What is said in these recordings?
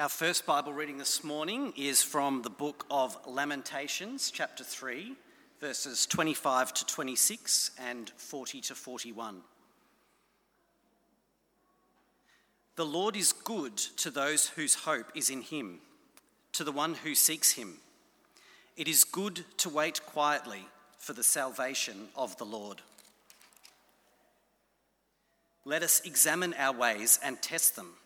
Our first Bible reading this morning is from the book of Lamentations, chapter 3, verses 25 to 26 and 40 to 41. The Lord is good to those whose hope is in him, to the one who seeks him. It is good to wait quietly for the salvation of the Lord. Let us examine our ways and test them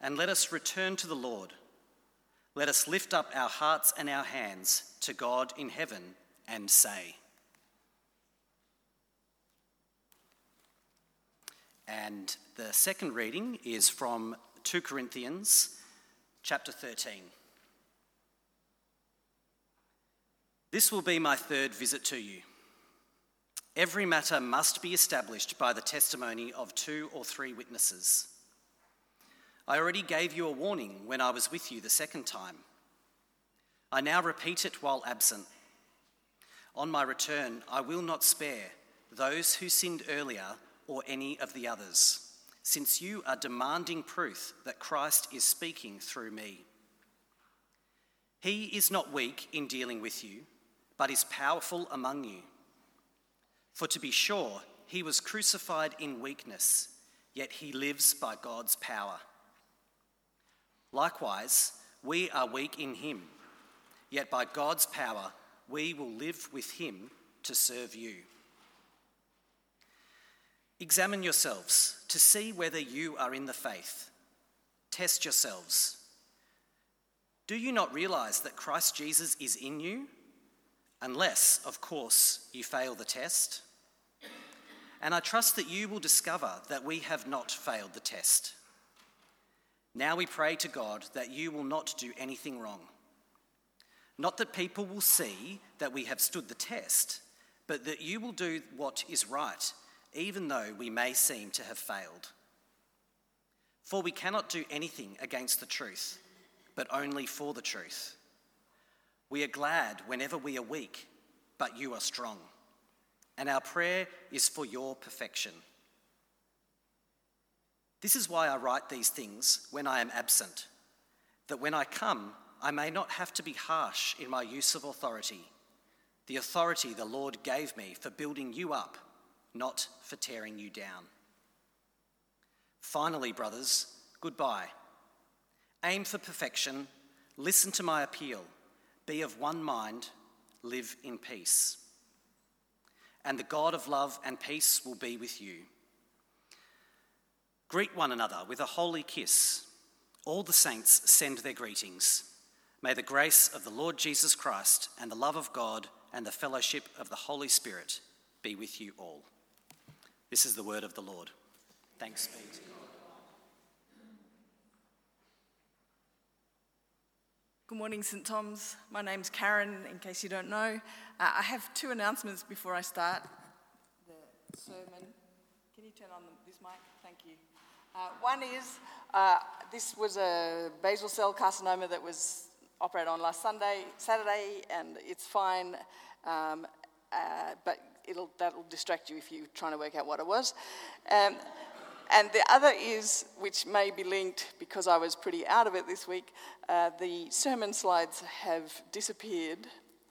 and let us return to the Lord. Let us lift up our hearts and our hands to God in heaven and say, And the second reading is from 2 Corinthians chapter 13. This will be my third visit to you. Every matter must be established by the testimony of two or three witnesses. I already gave you a warning when I was with you the second time. I now repeat it while absent. On my return, I will not spare those who sinned earlier or any of the others, since you are demanding proof that Christ is speaking through me. He is not weak in dealing with you, but is powerful among you. For to be sure, he was crucified in weakness, yet he lives by God's power. Likewise, we are weak in him, yet by God's power, we will live with him to serve you. Examine yourselves to see whether you are in the faith. Test yourselves. Do you not realize that Christ Jesus is in you? Unless, of course, you fail the test. And I trust that you will discover that we have not failed the test. Now we pray to God that you will not do anything wrong. Not that people will see that we have stood the test, but that you will do what is right, even though we may seem to have failed. For we cannot do anything against the truth, but only for the truth. We are glad whenever we are weak, but you are strong. And our prayer is for your perfection. This is why I write these things when I am absent, that when I come, I may not have to be harsh in my use of authority, the authority the Lord gave me for building you up, not for tearing you down. Finally, brothers, goodbye. Aim for perfection, listen to my appeal, be of one mind, live in peace. And the God of love and peace will be with you. Greet one another with a holy kiss. All the saints send their greetings. May the grace of the Lord Jesus Christ and the love of God and the fellowship of the Holy Spirit be with you all. This is the word of the Lord. Thanks be to God. Good morning, St. Thomas. My name's Karen, in case you don't know. Uh, I have two announcements before I start the sermon. Can you turn on this mic? Thank you. Uh, one is uh, this was a basal cell carcinoma that was operated on last Sunday, Saturday, and it's fine, um, uh, but it'll, that'll distract you if you're trying to work out what it was. Um, and the other is, which may be linked because I was pretty out of it this week, uh, the sermon slides have disappeared.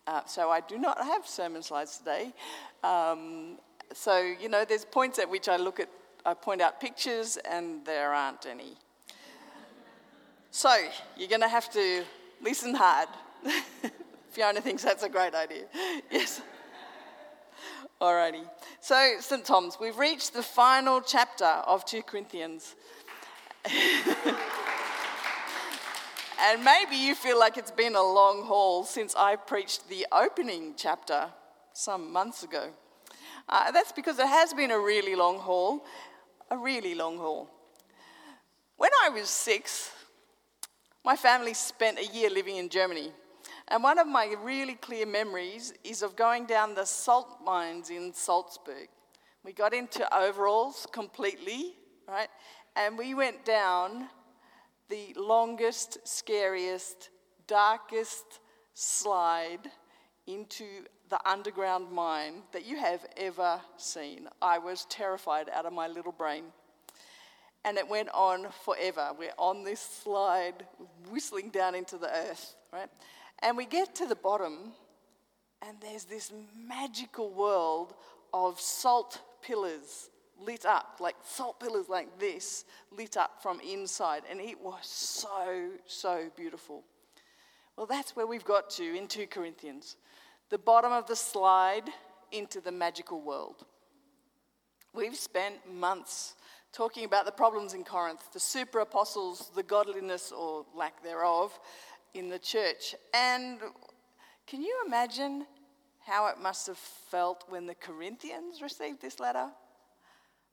Uh, so I do not have sermon slides today. Um, so, you know, there's points at which I look at I point out pictures and there aren't any. So you're going to have to listen hard. Fiona thinks that's a great idea. Yes. Alrighty. So, St. Thomas, we've reached the final chapter of 2 Corinthians. and maybe you feel like it's been a long haul since I preached the opening chapter some months ago. Uh, that's because it has been a really long haul, a really long haul. When I was six, my family spent a year living in Germany. And one of my really clear memories is of going down the salt mines in Salzburg. We got into overalls completely, right? And we went down the longest, scariest, darkest slide into the underground mine that you have ever seen. I was terrified out of my little brain. and it went on forever. We're on this slide, whistling down into the earth, right? And we get to the bottom, and there's this magical world of salt pillars lit up, like salt pillars like this, lit up from inside. And it was so, so beautiful. Well, that's where we've got to in 2 Corinthians. The bottom of the slide into the magical world. We've spent months talking about the problems in Corinth, the super apostles, the godliness or lack thereof in the church. And can you imagine how it must have felt when the Corinthians received this letter?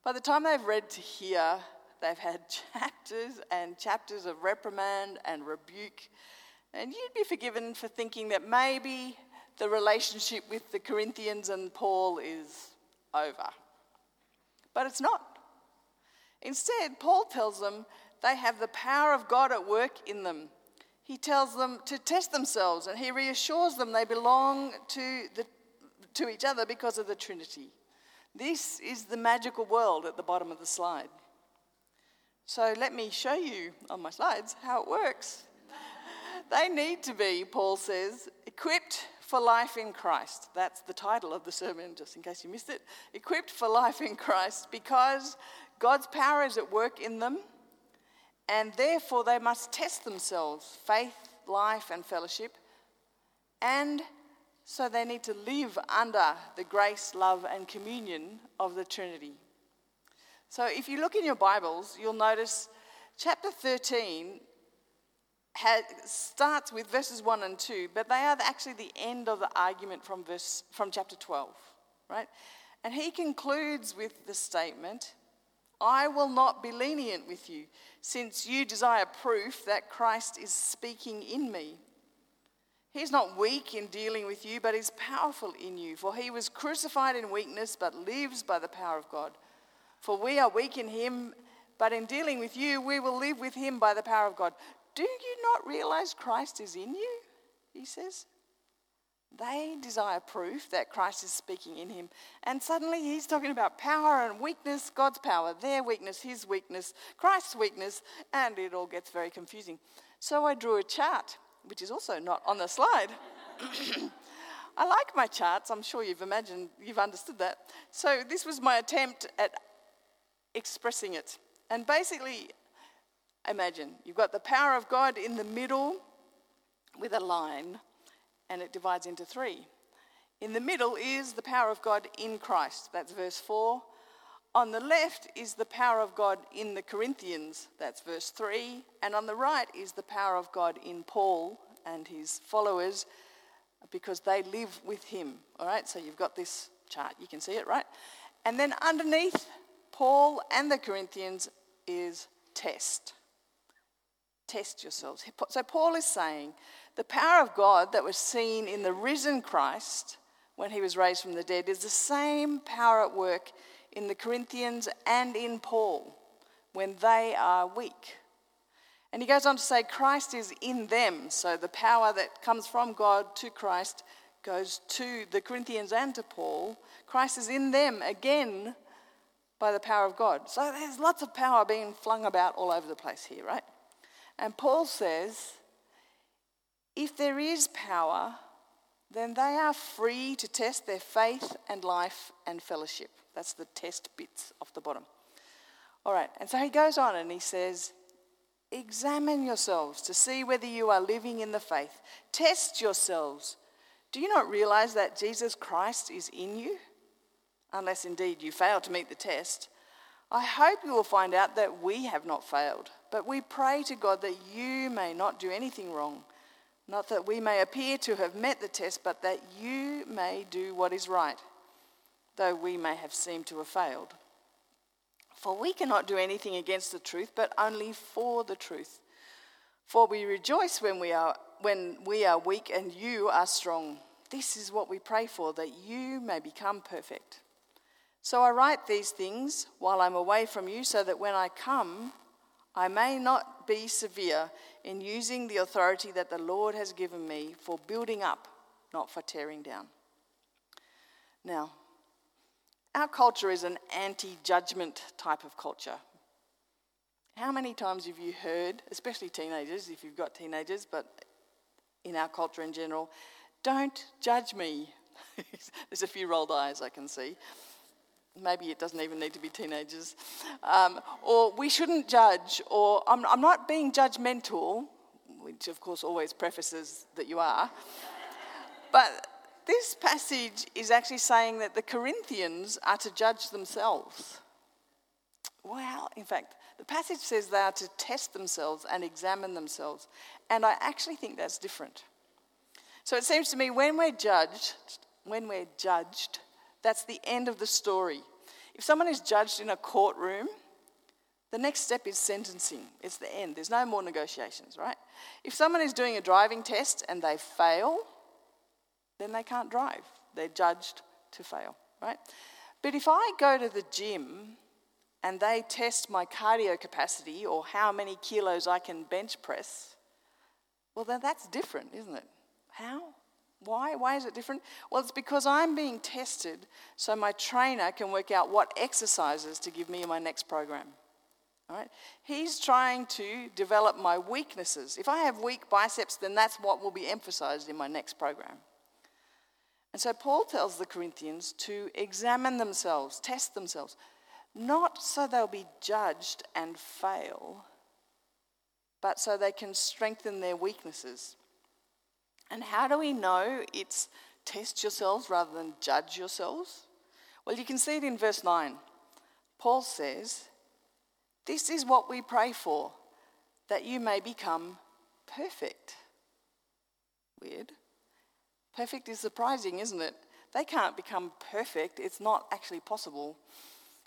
By the time they've read to here, they've had chapters and chapters of reprimand and rebuke. And you'd be forgiven for thinking that maybe the relationship with the Corinthians and Paul is over. But it's not. Instead, Paul tells them they have the power of God at work in them. He tells them to test themselves and he reassures them they belong to, the, to each other because of the Trinity. This is the magical world at the bottom of the slide. So let me show you on my slides how it works. They need to be, Paul says, equipped for life in Christ. That's the title of the sermon, just in case you missed it. Equipped for life in Christ because God's power is at work in them, and therefore they must test themselves faith, life, and fellowship. And so they need to live under the grace, love, and communion of the Trinity. So if you look in your Bibles, you'll notice chapter 13 has, starts with verses 1 and 2, but they are actually the end of the argument from, verse, from chapter 12, right? And he concludes with the statement I will not be lenient with you, since you desire proof that Christ is speaking in me. He's not weak in dealing with you, but is powerful in you. For he was crucified in weakness, but lives by the power of God. For we are weak in him, but in dealing with you, we will live with him by the power of God. Do you not realize Christ is in you? He says. They desire proof that Christ is speaking in him. And suddenly he's talking about power and weakness, God's power, their weakness, his weakness, Christ's weakness, and it all gets very confusing. So I drew a chart, which is also not on the slide. I like my charts. I'm sure you've imagined, you've understood that. So this was my attempt at expressing it. And basically, Imagine you've got the power of God in the middle with a line, and it divides into three. In the middle is the power of God in Christ, that's verse 4. On the left is the power of God in the Corinthians, that's verse 3. And on the right is the power of God in Paul and his followers because they live with him. All right, so you've got this chart, you can see it, right? And then underneath Paul and the Corinthians is test test yourselves. So, Paul is saying the power of God that was seen in the risen Christ when he was raised from the dead is the same power at work in the Corinthians and in Paul when they are weak. And he goes on to say, Christ is in them. So the power that comes from God to Christ goes to the Corinthians and to Paul. Christ is in them again by the power of God. So there's lots of power being flung about all over the place here, right? And Paul says, if there is power, then they are free to test their faith and life and fellowship. That's the test bits off the bottom. All right, and so he goes on and he says, Examine yourselves to see whether you are living in the faith. Test yourselves. Do you not realize that Jesus Christ is in you? Unless indeed you fail to meet the test. I hope you will find out that we have not failed. But we pray to God that you may not do anything wrong. Not that we may appear to have met the test, but that you may do what is right, though we may have seemed to have failed. For we cannot do anything against the truth, but only for the truth. For we rejoice when we are, when we are weak and you are strong. This is what we pray for, that you may become perfect. So I write these things while I'm away from you, so that when I come, I may not be severe in using the authority that the Lord has given me for building up, not for tearing down. Now, our culture is an anti judgment type of culture. How many times have you heard, especially teenagers, if you've got teenagers, but in our culture in general, don't judge me? There's a few rolled eyes I can see. Maybe it doesn't even need to be teenagers. Um, or we shouldn't judge, or I'm, I'm not being judgmental, which of course always prefaces that you are. but this passage is actually saying that the Corinthians are to judge themselves. Well, in fact, the passage says they are to test themselves and examine themselves. And I actually think that's different. So it seems to me when we're judged, when we're judged, that's the end of the story. If someone is judged in a courtroom, the next step is sentencing. It's the end. There's no more negotiations, right? If someone is doing a driving test and they fail, then they can't drive. They're judged to fail, right? But if I go to the gym and they test my cardio capacity or how many kilos I can bench press, well, then that's different, isn't it? How? Why? Why is it different? Well, it's because I'm being tested so my trainer can work out what exercises to give me in my next program. All right? He's trying to develop my weaknesses. If I have weak biceps, then that's what will be emphasized in my next program. And so Paul tells the Corinthians to examine themselves, test themselves not so they'll be judged and fail, but so they can strengthen their weaknesses. And how do we know it's test yourselves rather than judge yourselves? Well, you can see it in verse 9. Paul says, This is what we pray for, that you may become perfect. Weird. Perfect is surprising, isn't it? They can't become perfect, it's not actually possible.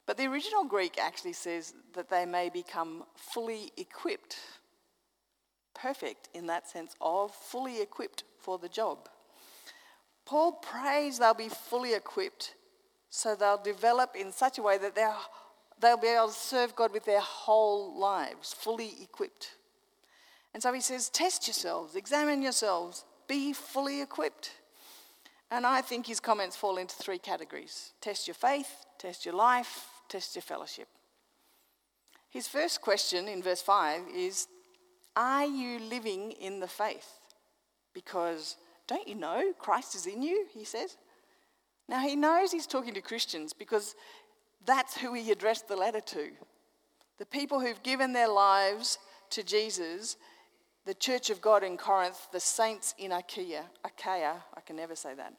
But the original Greek actually says that they may become fully equipped. Perfect in that sense of fully equipped for the job. Paul prays they'll be fully equipped so they'll develop in such a way that they'll be able to serve God with their whole lives, fully equipped. And so he says, Test yourselves, examine yourselves, be fully equipped. And I think his comments fall into three categories test your faith, test your life, test your fellowship. His first question in verse 5 is Are you living in the faith? Because don't you know Christ is in you? He says. Now he knows he's talking to Christians because that's who he addressed the letter to. The people who've given their lives to Jesus, the church of God in Corinth, the saints in Achaia, Achaia, I can never say that.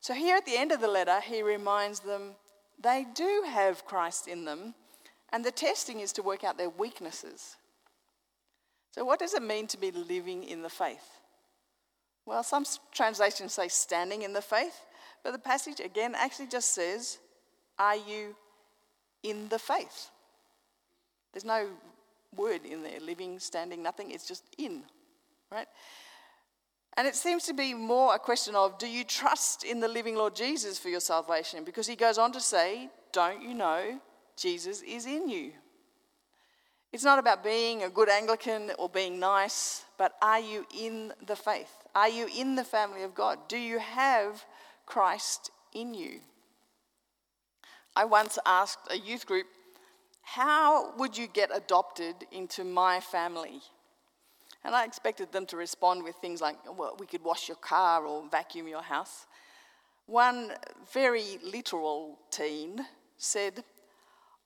So here at the end of the letter, he reminds them they do have Christ in them, and the testing is to work out their weaknesses. So, what does it mean to be living in the faith? Well, some translations say standing in the faith, but the passage again actually just says, Are you in the faith? There's no word in there, living, standing, nothing. It's just in, right? And it seems to be more a question of do you trust in the living Lord Jesus for your salvation? Because he goes on to say, Don't you know Jesus is in you? It's not about being a good Anglican or being nice, but are you in the faith? Are you in the family of God? Do you have Christ in you? I once asked a youth group, How would you get adopted into my family? And I expected them to respond with things like, well, we could wash your car or vacuum your house. One very literal teen said,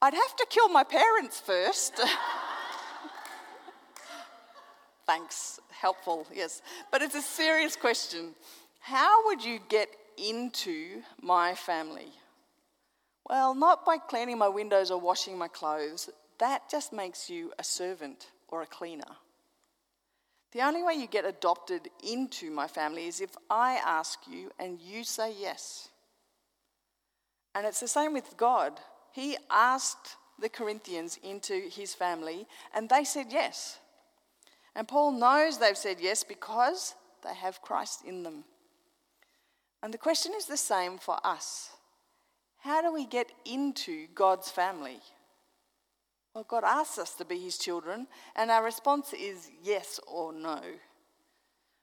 I'd have to kill my parents first. Thanks, helpful, yes. But it's a serious question. How would you get into my family? Well, not by cleaning my windows or washing my clothes. That just makes you a servant or a cleaner. The only way you get adopted into my family is if I ask you and you say yes. And it's the same with God. He asked the Corinthians into his family and they said yes. And Paul knows they've said yes because they have Christ in them. And the question is the same for us How do we get into God's family? Well, God asks us to be His children, and our response is yes or no.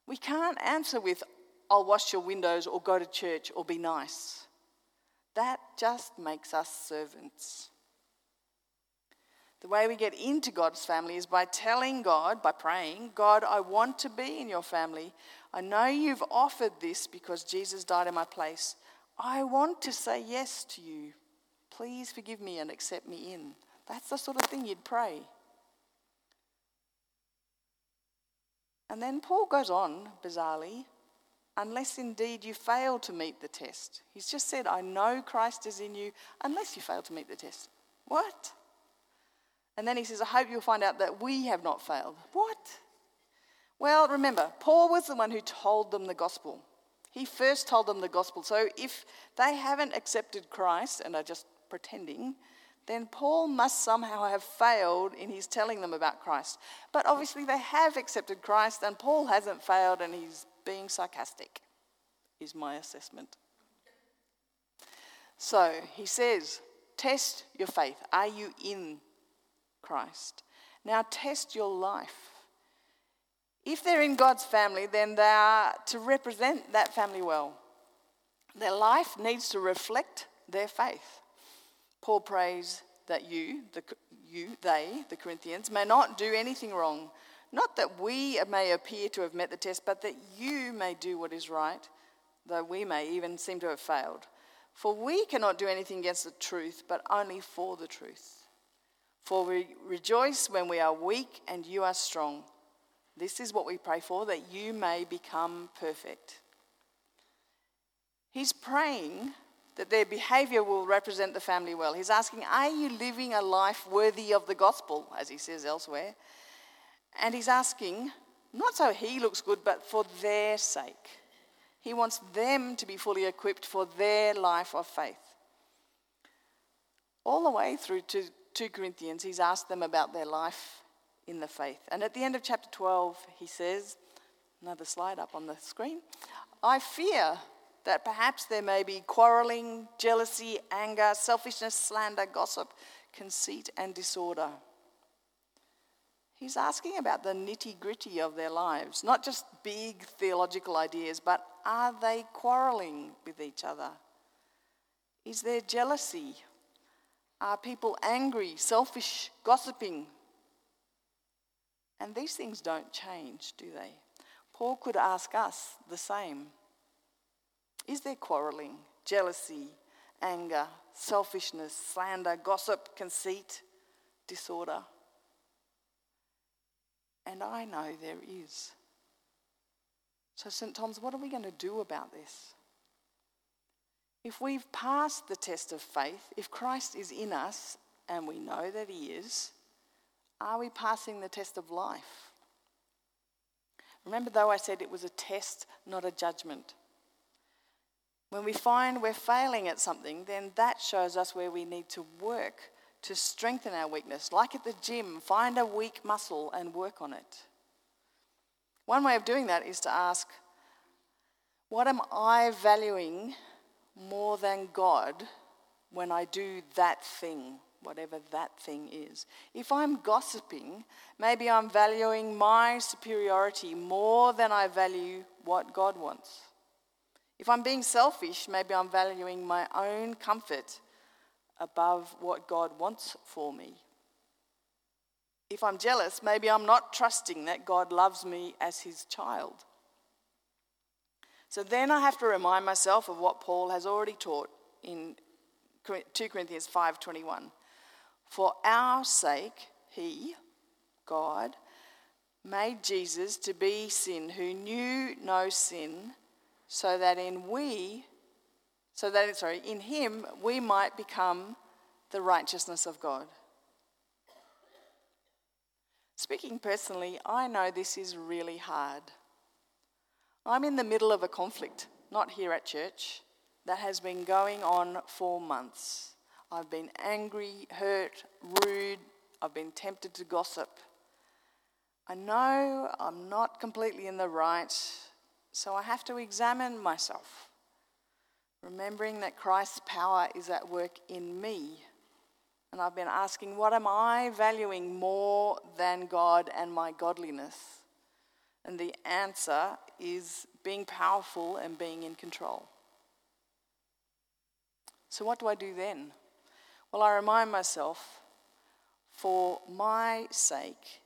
We can't answer with, I'll wash your windows, or go to church, or be nice. That just makes us servants. The way we get into God's family is by telling God, by praying, God, I want to be in your family. I know you've offered this because Jesus died in my place. I want to say yes to you. Please forgive me and accept me in. That's the sort of thing you'd pray. And then Paul goes on, bizarrely, unless indeed you fail to meet the test. He's just said, I know Christ is in you, unless you fail to meet the test. What? And then he says, I hope you'll find out that we have not failed. What? Well, remember, Paul was the one who told them the gospel. He first told them the gospel. So if they haven't accepted Christ and are just pretending, then Paul must somehow have failed in his telling them about Christ. But obviously, they have accepted Christ, and Paul hasn't failed, and he's being sarcastic, is my assessment. So he says, Test your faith. Are you in Christ? Now, test your life. If they're in God's family, then they are to represent that family well. Their life needs to reflect their faith. Paul prays that you, the, you, they, the Corinthians, may not do anything wrong. Not that we may appear to have met the test, but that you may do what is right, though we may even seem to have failed. For we cannot do anything against the truth, but only for the truth. For we rejoice when we are weak and you are strong. This is what we pray for, that you may become perfect. He's praying that their behavior will represent the family well. He's asking, Are you living a life worthy of the gospel, as he says elsewhere? And he's asking, not so he looks good, but for their sake. He wants them to be fully equipped for their life of faith. All the way through to 2 Corinthians, he's asked them about their life in the faith. And at the end of chapter 12, he says, another slide up on the screen, I fear that perhaps there may be quarreling, jealousy, anger, selfishness, slander, gossip, conceit, and disorder. He's asking about the nitty gritty of their lives, not just big theological ideas, but are they quarreling with each other? Is there jealousy? Are people angry, selfish, gossiping? And these things don't change, do they? Paul could ask us the same. Is there quarreling, jealousy, anger, selfishness, slander, gossip, conceit, disorder? And I know there is. So, St. Thomas, what are we going to do about this? If we've passed the test of faith, if Christ is in us, and we know that He is, are we passing the test of life? Remember, though, I said it was a test, not a judgment. When we find we're failing at something, then that shows us where we need to work to strengthen our weakness. Like at the gym, find a weak muscle and work on it. One way of doing that is to ask, what am I valuing more than God when I do that thing, whatever that thing is? If I'm gossiping, maybe I'm valuing my superiority more than I value what God wants. If I'm being selfish, maybe I'm valuing my own comfort above what God wants for me. If I'm jealous, maybe I'm not trusting that God loves me as his child. So then I have to remind myself of what Paul has already taught in 2 Corinthians 5:21. For our sake he, God, made Jesus to be sin who knew no sin so that in we, so that, sorry, in him we might become the righteousness of God. Speaking personally, I know this is really hard. I'm in the middle of a conflict, not here at church, that has been going on for months. I've been angry, hurt, rude, I've been tempted to gossip. I know I'm not completely in the right, so I have to examine myself, remembering that Christ's power is at work in me. And I've been asking, what am I valuing more than God and my godliness? And the answer is being powerful and being in control. So, what do I do then? Well, I remind myself For my sake,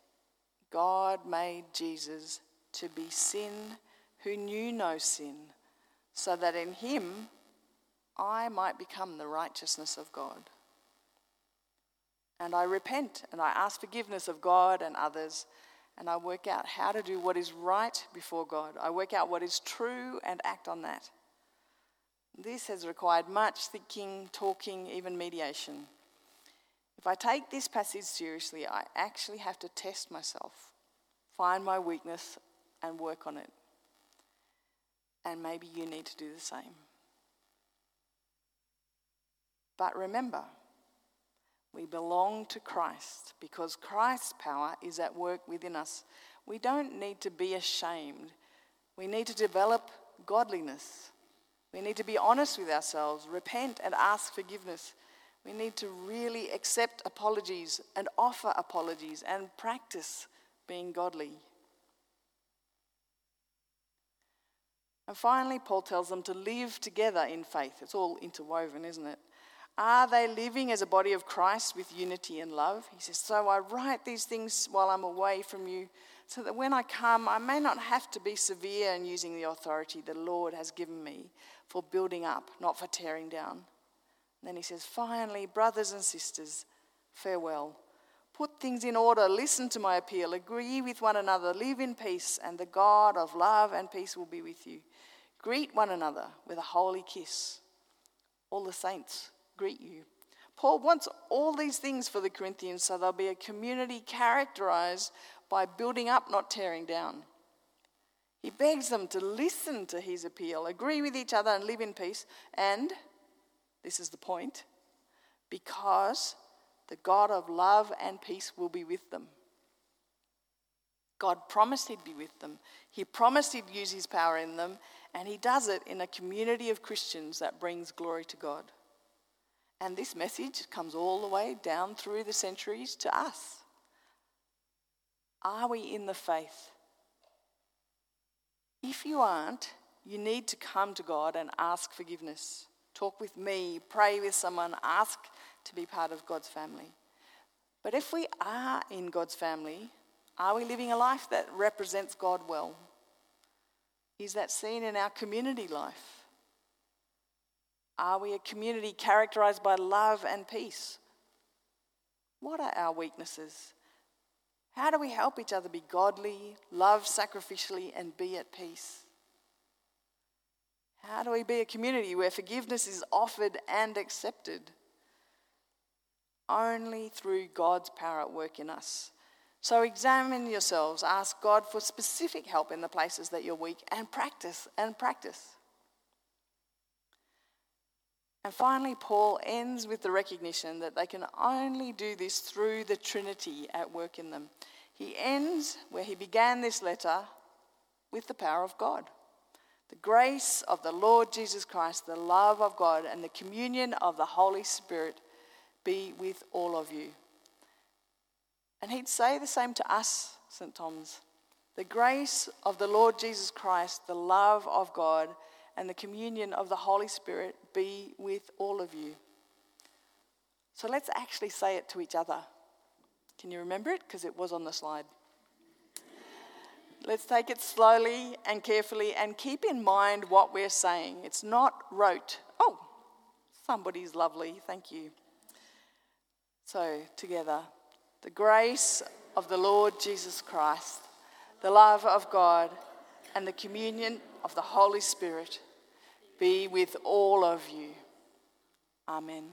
God made Jesus to be sin who knew no sin, so that in him I might become the righteousness of God. And I repent and I ask forgiveness of God and others, and I work out how to do what is right before God. I work out what is true and act on that. This has required much thinking, talking, even mediation. If I take this passage seriously, I actually have to test myself, find my weakness, and work on it. And maybe you need to do the same. But remember, we belong to Christ because Christ's power is at work within us. We don't need to be ashamed. We need to develop godliness. We need to be honest with ourselves, repent, and ask forgiveness. We need to really accept apologies and offer apologies and practice being godly. And finally, Paul tells them to live together in faith. It's all interwoven, isn't it? Are they living as a body of Christ with unity and love? He says, So I write these things while I'm away from you, so that when I come, I may not have to be severe in using the authority the Lord has given me for building up, not for tearing down. Then he says, Finally, brothers and sisters, farewell. Put things in order, listen to my appeal, agree with one another, live in peace, and the God of love and peace will be with you. Greet one another with a holy kiss. All the saints greet you. Paul wants all these things for the Corinthians so they'll be a community characterized by building up, not tearing down. He begs them to listen to his appeal, agree with each other, and live in peace, and this is the point. Because the God of love and peace will be with them. God promised He'd be with them. He promised He'd use His power in them, and He does it in a community of Christians that brings glory to God. And this message comes all the way down through the centuries to us. Are we in the faith? If you aren't, you need to come to God and ask forgiveness talk with me, pray with someone, ask to be part of God's family. But if we are in God's family, are we living a life that represents God well? Is that seen in our community life? Are we a community characterized by love and peace? What are our weaknesses? How do we help each other be godly, love sacrificially, and be at peace? How do we be a community where forgiveness is offered and accepted? Only through God's power at work in us. So examine yourselves, ask God for specific help in the places that you're weak, and practice and practice. And finally, Paul ends with the recognition that they can only do this through the Trinity at work in them. He ends where he began this letter with the power of God. The grace of the Lord Jesus Christ, the love of God, and the communion of the Holy Spirit be with all of you. And he'd say the same to us, St. Thomas. The grace of the Lord Jesus Christ, the love of God, and the communion of the Holy Spirit be with all of you. So let's actually say it to each other. Can you remember it? Because it was on the slide. Let's take it slowly and carefully and keep in mind what we're saying. It's not rote. Oh, somebody's lovely. Thank you. So, together, the grace of the Lord Jesus Christ, the love of God, and the communion of the Holy Spirit be with all of you. Amen.